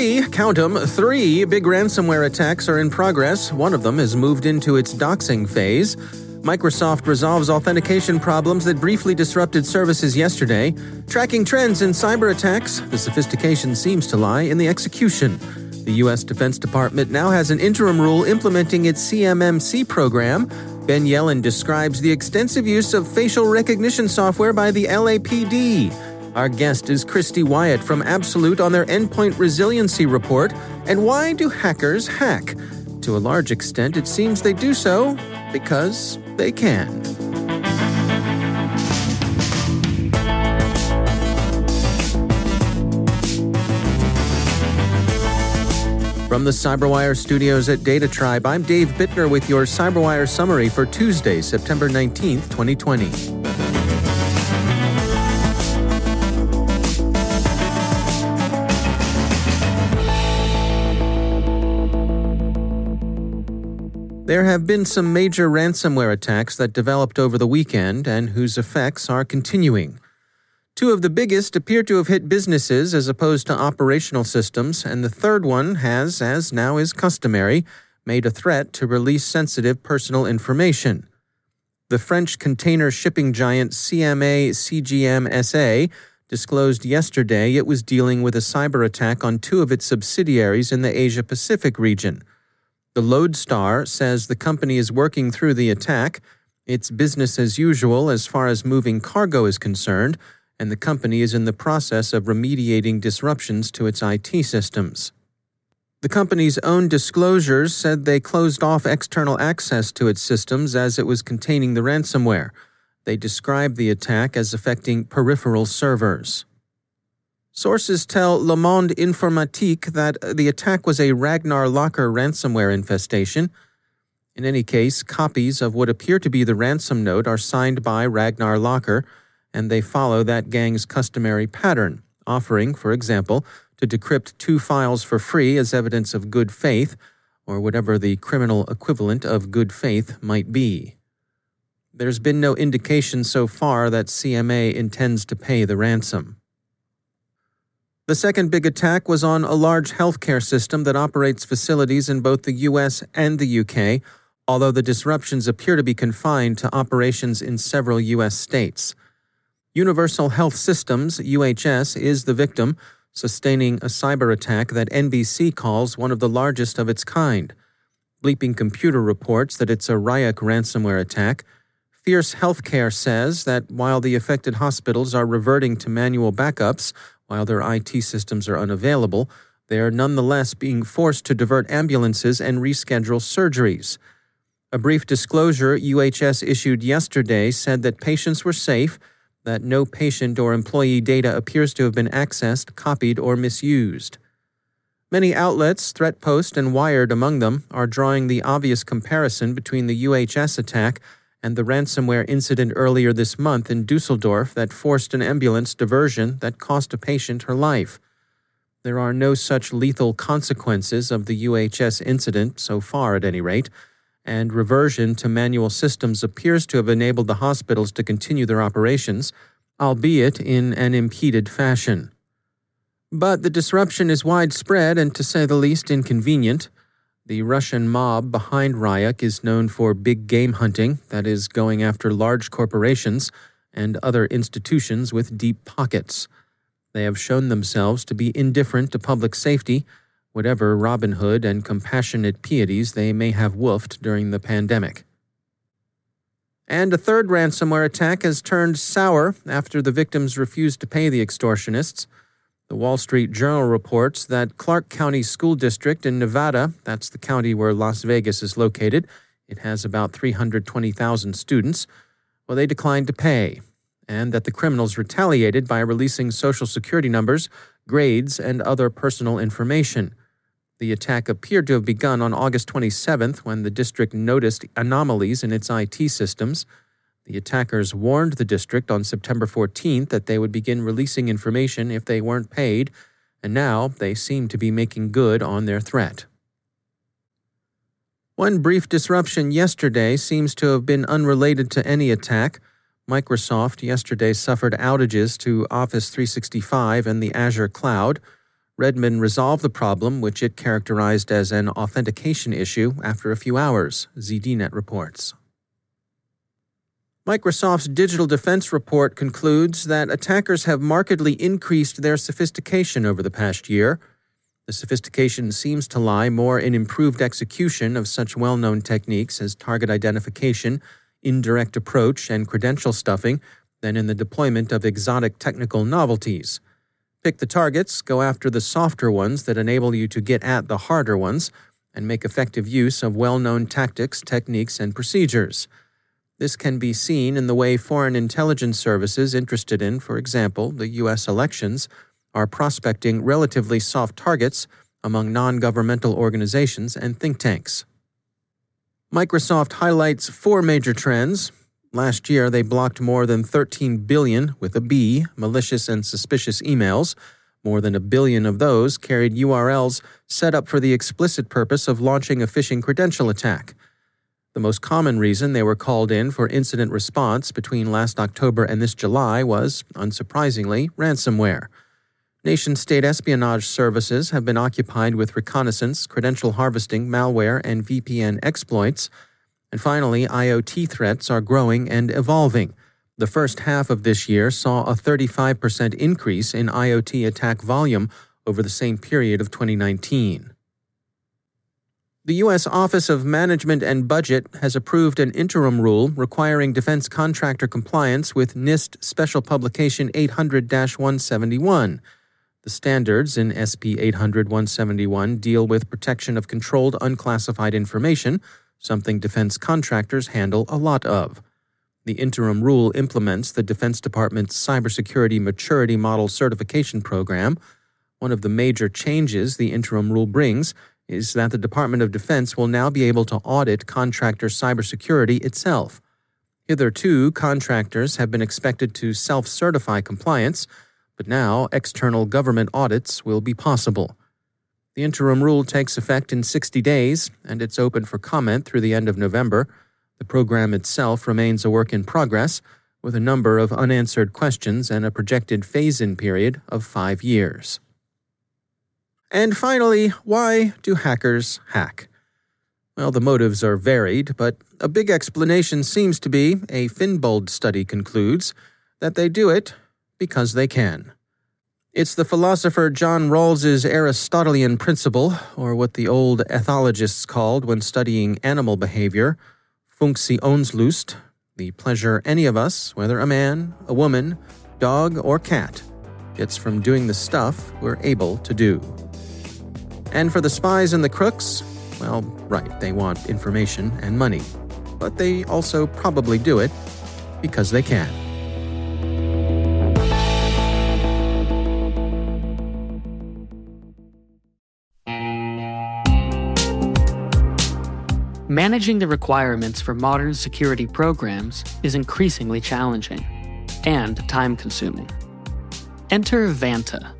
Three, count them, three big ransomware attacks are in progress. One of them has moved into its doxing phase. Microsoft resolves authentication problems that briefly disrupted services yesterday. Tracking trends in cyber attacks, the sophistication seems to lie in the execution. The U.S. Defense Department now has an interim rule implementing its CMMC program. Ben Yelin describes the extensive use of facial recognition software by the LAPD. Our guest is Christy Wyatt from Absolute on their Endpoint Resiliency Report. And why do hackers hack? To a large extent, it seems they do so because they can. From the CyberWire studios at Data Tribe, I'm Dave Bittner with your CyberWire summary for Tuesday, September 19th, 2020. There have been some major ransomware attacks that developed over the weekend and whose effects are continuing. Two of the biggest appear to have hit businesses as opposed to operational systems, and the third one has, as now is customary, made a threat to release sensitive personal information. The French container shipping giant CMA CGM SA disclosed yesterday it was dealing with a cyber attack on two of its subsidiaries in the Asia Pacific region. The Loadstar says the company is working through the attack. It's business as usual as far as moving cargo is concerned, and the company is in the process of remediating disruptions to its IT systems. The company's own disclosures said they closed off external access to its systems as it was containing the ransomware. They described the attack as affecting peripheral servers. Sources tell Le Monde Informatique that uh, the attack was a Ragnar Locker ransomware infestation. In any case, copies of what appear to be the ransom note are signed by Ragnar Locker, and they follow that gang's customary pattern, offering, for example, to decrypt two files for free as evidence of good faith, or whatever the criminal equivalent of good faith might be. There's been no indication so far that CMA intends to pay the ransom. The second big attack was on a large healthcare system that operates facilities in both the US and the UK, although the disruptions appear to be confined to operations in several US states. Universal Health Systems, UHS, is the victim, sustaining a cyber attack that NBC calls one of the largest of its kind. Bleeping Computer reports that it's a Ryuk ransomware attack. Fierce Healthcare says that while the affected hospitals are reverting to manual backups, while their IT systems are unavailable, they are nonetheless being forced to divert ambulances and reschedule surgeries. A brief disclosure UHS issued yesterday said that patients were safe, that no patient or employee data appears to have been accessed, copied, or misused. Many outlets, Threatpost and Wired among them, are drawing the obvious comparison between the UHS attack and the ransomware incident earlier this month in Dusseldorf that forced an ambulance diversion that cost a patient her life. There are no such lethal consequences of the UHS incident, so far at any rate, and reversion to manual systems appears to have enabled the hospitals to continue their operations, albeit in an impeded fashion. But the disruption is widespread and, to say the least, inconvenient. The Russian mob behind Ryuk is known for big game hunting, that is, going after large corporations and other institutions with deep pockets. They have shown themselves to be indifferent to public safety, whatever Robin Hood and compassionate pieties they may have woofed during the pandemic. And a third ransomware attack has turned sour after the victims refused to pay the extortionists. The Wall Street Journal reports that Clark County School District in Nevada, that's the county where Las Vegas is located, it has about 320,000 students, well, they declined to pay, and that the criminals retaliated by releasing Social Security numbers, grades, and other personal information. The attack appeared to have begun on August 27th when the district noticed anomalies in its IT systems. The attackers warned the district on September 14th that they would begin releasing information if they weren't paid, and now they seem to be making good on their threat. One brief disruption yesterday seems to have been unrelated to any attack. Microsoft yesterday suffered outages to Office 365 and the Azure cloud. Redmond resolved the problem, which it characterized as an authentication issue, after a few hours, ZDNet reports. Microsoft's Digital Defense Report concludes that attackers have markedly increased their sophistication over the past year. The sophistication seems to lie more in improved execution of such well known techniques as target identification, indirect approach, and credential stuffing than in the deployment of exotic technical novelties. Pick the targets, go after the softer ones that enable you to get at the harder ones, and make effective use of well known tactics, techniques, and procedures. This can be seen in the way foreign intelligence services interested in, for example, the U.S. elections, are prospecting relatively soft targets among non governmental organizations and think tanks. Microsoft highlights four major trends Last year, they blocked more than 13 billion, with a B, malicious and suspicious emails. More than a billion of those carried URLs set up for the explicit purpose of launching a phishing credential attack. The most common reason they were called in for incident response between last October and this July was, unsurprisingly, ransomware. Nation state espionage services have been occupied with reconnaissance, credential harvesting, malware, and VPN exploits. And finally, IoT threats are growing and evolving. The first half of this year saw a 35% increase in IoT attack volume over the same period of 2019. The U.S. Office of Management and Budget has approved an interim rule requiring defense contractor compliance with NIST Special Publication 800 171. The standards in SP 800 171 deal with protection of controlled unclassified information something defense contractors handle a lot of. The interim rule implements the Defense Department's Cybersecurity Maturity Model Certification Program. One of the major changes the interim rule brings is that the Department of Defense will now be able to audit contractor cybersecurity itself. Hitherto, contractors have been expected to self certify compliance, but now external government audits will be possible. The interim rule takes effect in 60 days, and it's open for comment through the end of November. The program itself remains a work in progress, with a number of unanswered questions and a projected phase in period of five years. And finally, why do hackers hack? Well, the motives are varied, but a big explanation seems to be, a Finbold study concludes, that they do it because they can. It's the philosopher John Rawls's Aristotelian principle, or what the old ethologists called when studying animal behavior, Funktionslust, the pleasure any of us, whether a man, a woman, dog, or cat, gets from doing the stuff we're able to do. And for the spies and the crooks, well, right, they want information and money. But they also probably do it because they can. Managing the requirements for modern security programs is increasingly challenging and time consuming. Enter Vanta.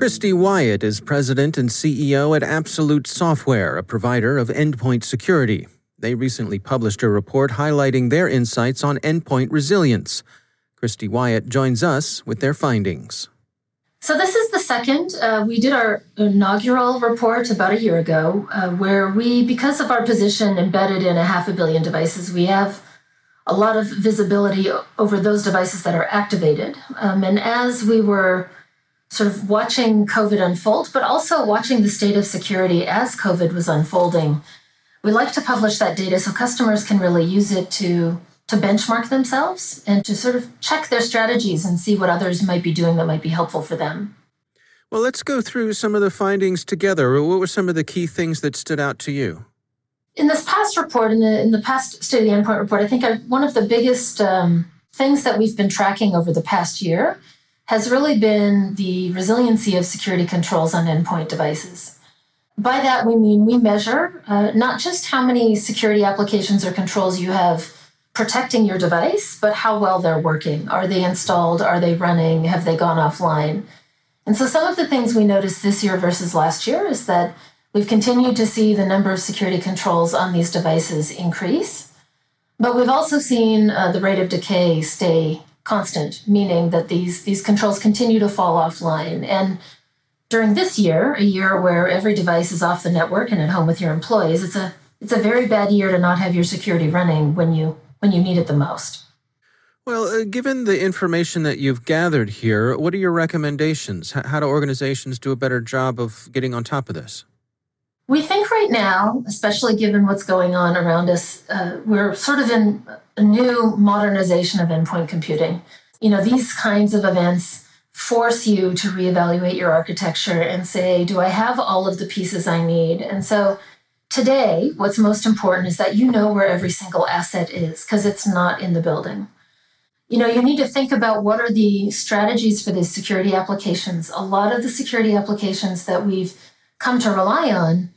Christy Wyatt is president and CEO at Absolute Software, a provider of endpoint security. They recently published a report highlighting their insights on endpoint resilience. Christy Wyatt joins us with their findings. So, this is the second. Uh, we did our inaugural report about a year ago, uh, where we, because of our position embedded in a half a billion devices, we have a lot of visibility over those devices that are activated. Um, and as we were sort of watching COVID unfold, but also watching the state of security as COVID was unfolding. We like to publish that data so customers can really use it to to benchmark themselves and to sort of check their strategies and see what others might be doing that might be helpful for them. Well, let's go through some of the findings together. What were some of the key things that stood out to you? In this past report, in the in the past State of the Endpoint report, I think I, one of the biggest um, things that we've been tracking over the past year has really been the resiliency of security controls on endpoint devices. By that, we mean we measure uh, not just how many security applications or controls you have protecting your device, but how well they're working. Are they installed? Are they running? Have they gone offline? And so, some of the things we noticed this year versus last year is that we've continued to see the number of security controls on these devices increase, but we've also seen uh, the rate of decay stay constant, meaning that these, these controls continue to fall offline. And during this year, a year where every device is off the network and at home with your employees, it's a it's a very bad year to not have your security running when you when you need it the most. Well, uh, given the information that you've gathered here, what are your recommendations? H- how do organizations do a better job of getting on top of this? We think right now, especially given what's going on around us, uh, we're sort of in a new modernization of endpoint computing. You know, these kinds of events force you to reevaluate your architecture and say, do I have all of the pieces I need? And so today, what's most important is that you know where every single asset is because it's not in the building. You know, you need to think about what are the strategies for these security applications. A lot of the security applications that we've come to rely on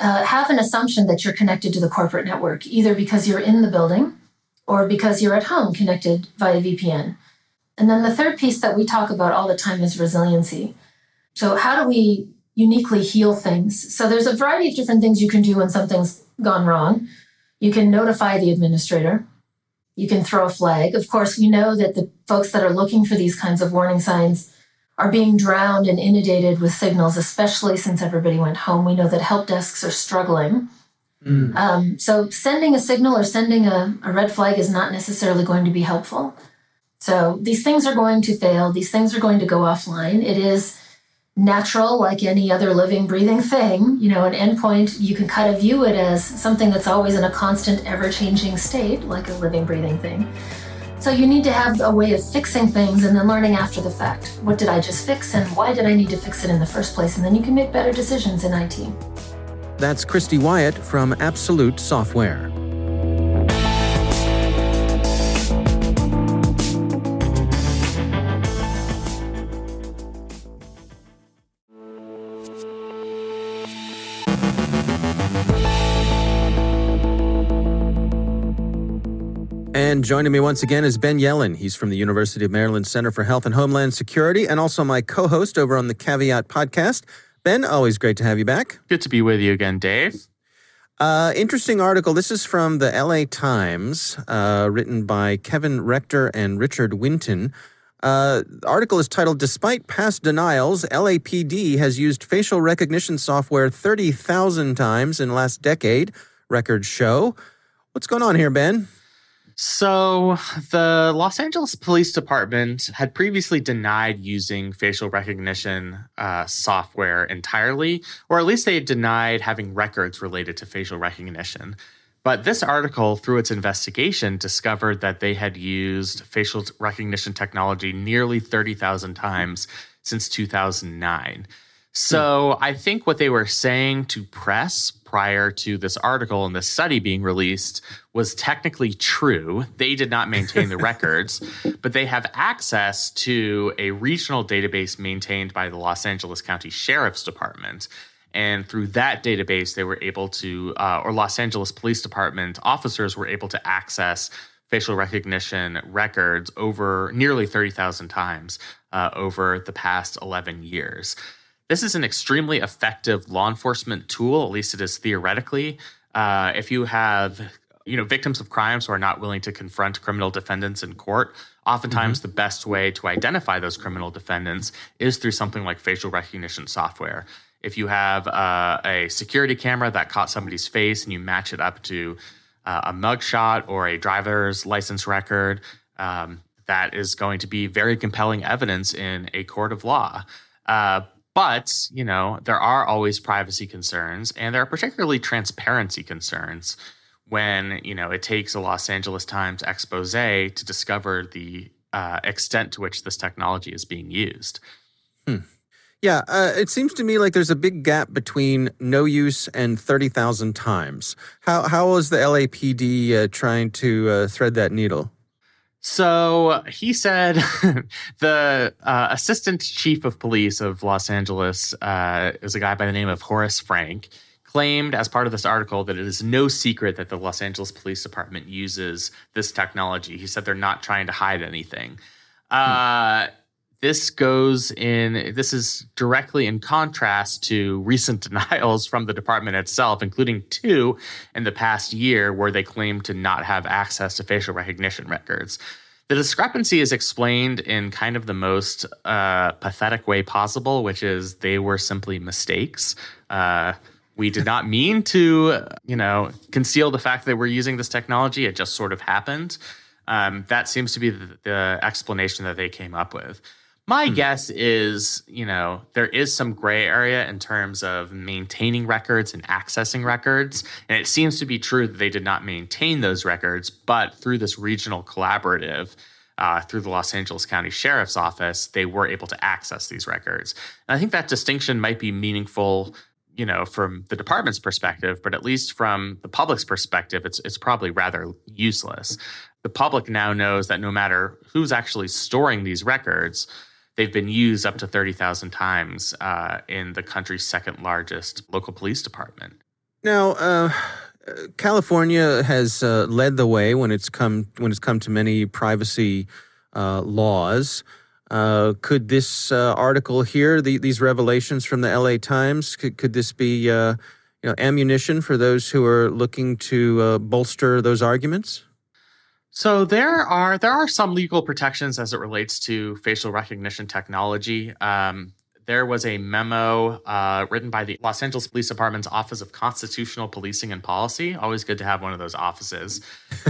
uh, have an assumption that you're connected to the corporate network, either because you're in the building or because you're at home connected via VPN. And then the third piece that we talk about all the time is resiliency. So, how do we uniquely heal things? So, there's a variety of different things you can do when something's gone wrong. You can notify the administrator. You can throw a flag. Of course, we know that the folks that are looking for these kinds of warning signs are being drowned and inundated with signals, especially since everybody went home. We know that help desks are struggling. Mm. Um, so, sending a signal or sending a, a red flag is not necessarily going to be helpful. So, these things are going to fail. These things are going to go offline. It is natural, like any other living, breathing thing. You know, an endpoint, you can kind of view it as something that's always in a constant, ever changing state, like a living, breathing thing. So you need to have a way of fixing things and then learning after the fact. What did I just fix and why did I need to fix it in the first place? And then you can make better decisions in IT. That's Christy Wyatt from Absolute Software. And joining me once again is Ben Yelin. He's from the University of Maryland Center for Health and Homeland Security and also my co host over on the Caveat podcast. Ben, always great to have you back. Good to be with you again, Dave. Uh, interesting article. This is from the LA Times, uh, written by Kevin Rector and Richard Winton. Uh, the article is titled Despite Past Denials, LAPD has used facial recognition software 30,000 times in the last decade, records show. What's going on here, Ben? So, the Los Angeles Police Department had previously denied using facial recognition uh, software entirely, or at least they denied having records related to facial recognition. But this article, through its investigation, discovered that they had used facial recognition technology nearly 30,000 times since 2009. So I think what they were saying to press prior to this article and this study being released was technically true. They did not maintain the records, but they have access to a regional database maintained by the Los Angeles County Sheriff's Department. And through that database, they were able to, uh, or Los Angeles Police Department officers were able to access facial recognition records over nearly 30,000 times uh, over the past 11 years. This is an extremely effective law enforcement tool, at least it is theoretically. Uh, if you have you know victims of crimes who are not willing to confront criminal defendants in court oftentimes mm-hmm. the best way to identify those criminal defendants is through something like facial recognition software if you have uh, a security camera that caught somebody's face and you match it up to uh, a mugshot or a driver's license record um, that is going to be very compelling evidence in a court of law uh, but, you know, there are always privacy concerns and there are particularly transparency concerns when, you know, it takes a Los Angeles Times expose to discover the uh, extent to which this technology is being used. Hmm. Yeah, uh, it seems to me like there's a big gap between no use and 30,000 times. How, how is the LAPD uh, trying to uh, thread that needle? So he said the uh, assistant chief of police of Los Angeles uh, is a guy by the name of Horace Frank. Claimed as part of this article that it is no secret that the Los Angeles Police Department uses this technology. He said they're not trying to hide anything. Uh, this goes in, this is directly in contrast to recent denials from the department itself, including two in the past year where they claim to not have access to facial recognition records. The discrepancy is explained in kind of the most uh, pathetic way possible, which is they were simply mistakes. Uh, we did not mean to, you know, conceal the fact that we're using this technology. It just sort of happened. Um, that seems to be the, the explanation that they came up with. My hmm. guess is, you know, there is some gray area in terms of maintaining records and accessing records. And it seems to be true that they did not maintain those records, but through this regional collaborative, uh, through the Los Angeles County Sheriff's Office, they were able to access these records. And I think that distinction might be meaningful, you know, from the department's perspective, but at least from the public's perspective, it's it's probably rather useless. The public now knows that no matter who's actually storing these records, they've been used up to 30,000 times uh, in the country's second largest local police department. Now, uh, California has uh, led the way when it's come when it's come to many privacy uh, laws. Uh, could this uh, article here, the, these revelations from the LA Times, could, could this be you know ammunition for those who are looking to bolster those arguments? So there are there are some legal protections as it relates to facial recognition technology. Um, there was a memo uh, written by the Los Angeles Police Department's Office of Constitutional Policing and Policy. Always good to have one of those offices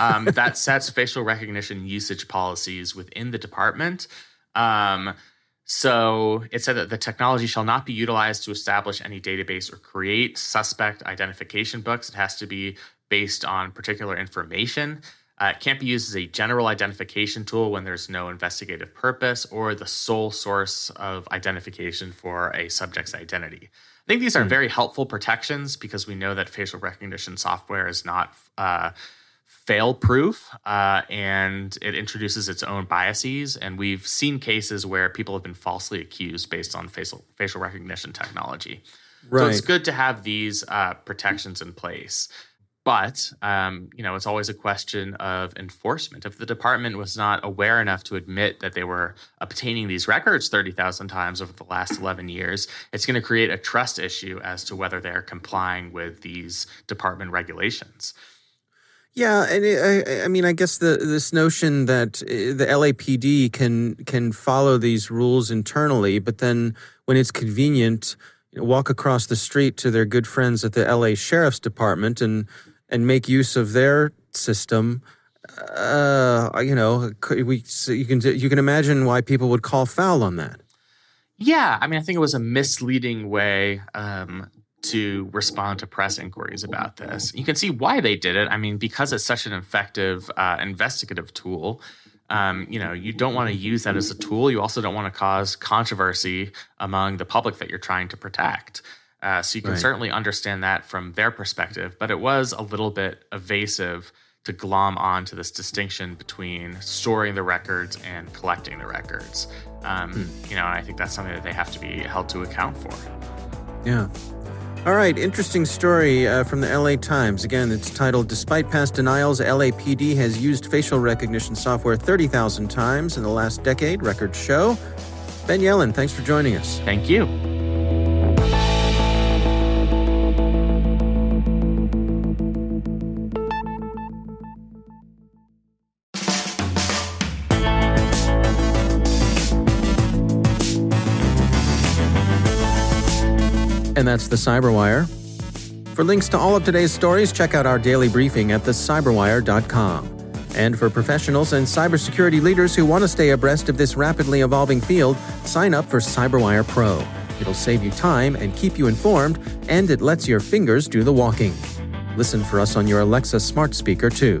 um, that sets facial recognition usage policies within the department. Um, so it said that the technology shall not be utilized to establish any database or create suspect identification books. It has to be based on particular information. Uh, it can't be used as a general identification tool when there's no investigative purpose or the sole source of identification for a subject's identity. I think these are hmm. very helpful protections because we know that facial recognition software is not uh, fail proof uh, and it introduces its own biases. And we've seen cases where people have been falsely accused based on facial, facial recognition technology. Right. So it's good to have these uh, protections in place. But um, you know, it's always a question of enforcement. If the department was not aware enough to admit that they were obtaining these records thirty thousand times over the last eleven years, it's going to create a trust issue as to whether they're complying with these department regulations. Yeah, and it, I, I mean, I guess the this notion that uh, the LAPD can can follow these rules internally, but then when it's convenient, walk across the street to their good friends at the LA Sheriff's Department and and make use of their system. Uh, you know, we you can you can imagine why people would call foul on that. Yeah, I mean, I think it was a misleading way um, to respond to press inquiries about this. You can see why they did it. I mean, because it's such an effective uh, investigative tool. Um, you know, you don't want to use that as a tool. You also don't want to cause controversy among the public that you're trying to protect. Uh, so you can right. certainly understand that from their perspective, but it was a little bit evasive to glom on to this distinction between storing the records and collecting the records. Um, hmm. You know, and I think that's something that they have to be held to account for. Yeah. All right, interesting story uh, from the LA Times. Again, it's titled Despite Past Denials, LAPD has used facial recognition software 30,000 times in the last decade, records show. Ben Yelin, thanks for joining us. Thank you. And that's the Cyberwire. For links to all of today's stories, check out our daily briefing at thecyberwire.com. And for professionals and cybersecurity leaders who want to stay abreast of this rapidly evolving field, sign up for Cyberwire Pro. It'll save you time and keep you informed, and it lets your fingers do the walking. Listen for us on your Alexa smart speaker, too.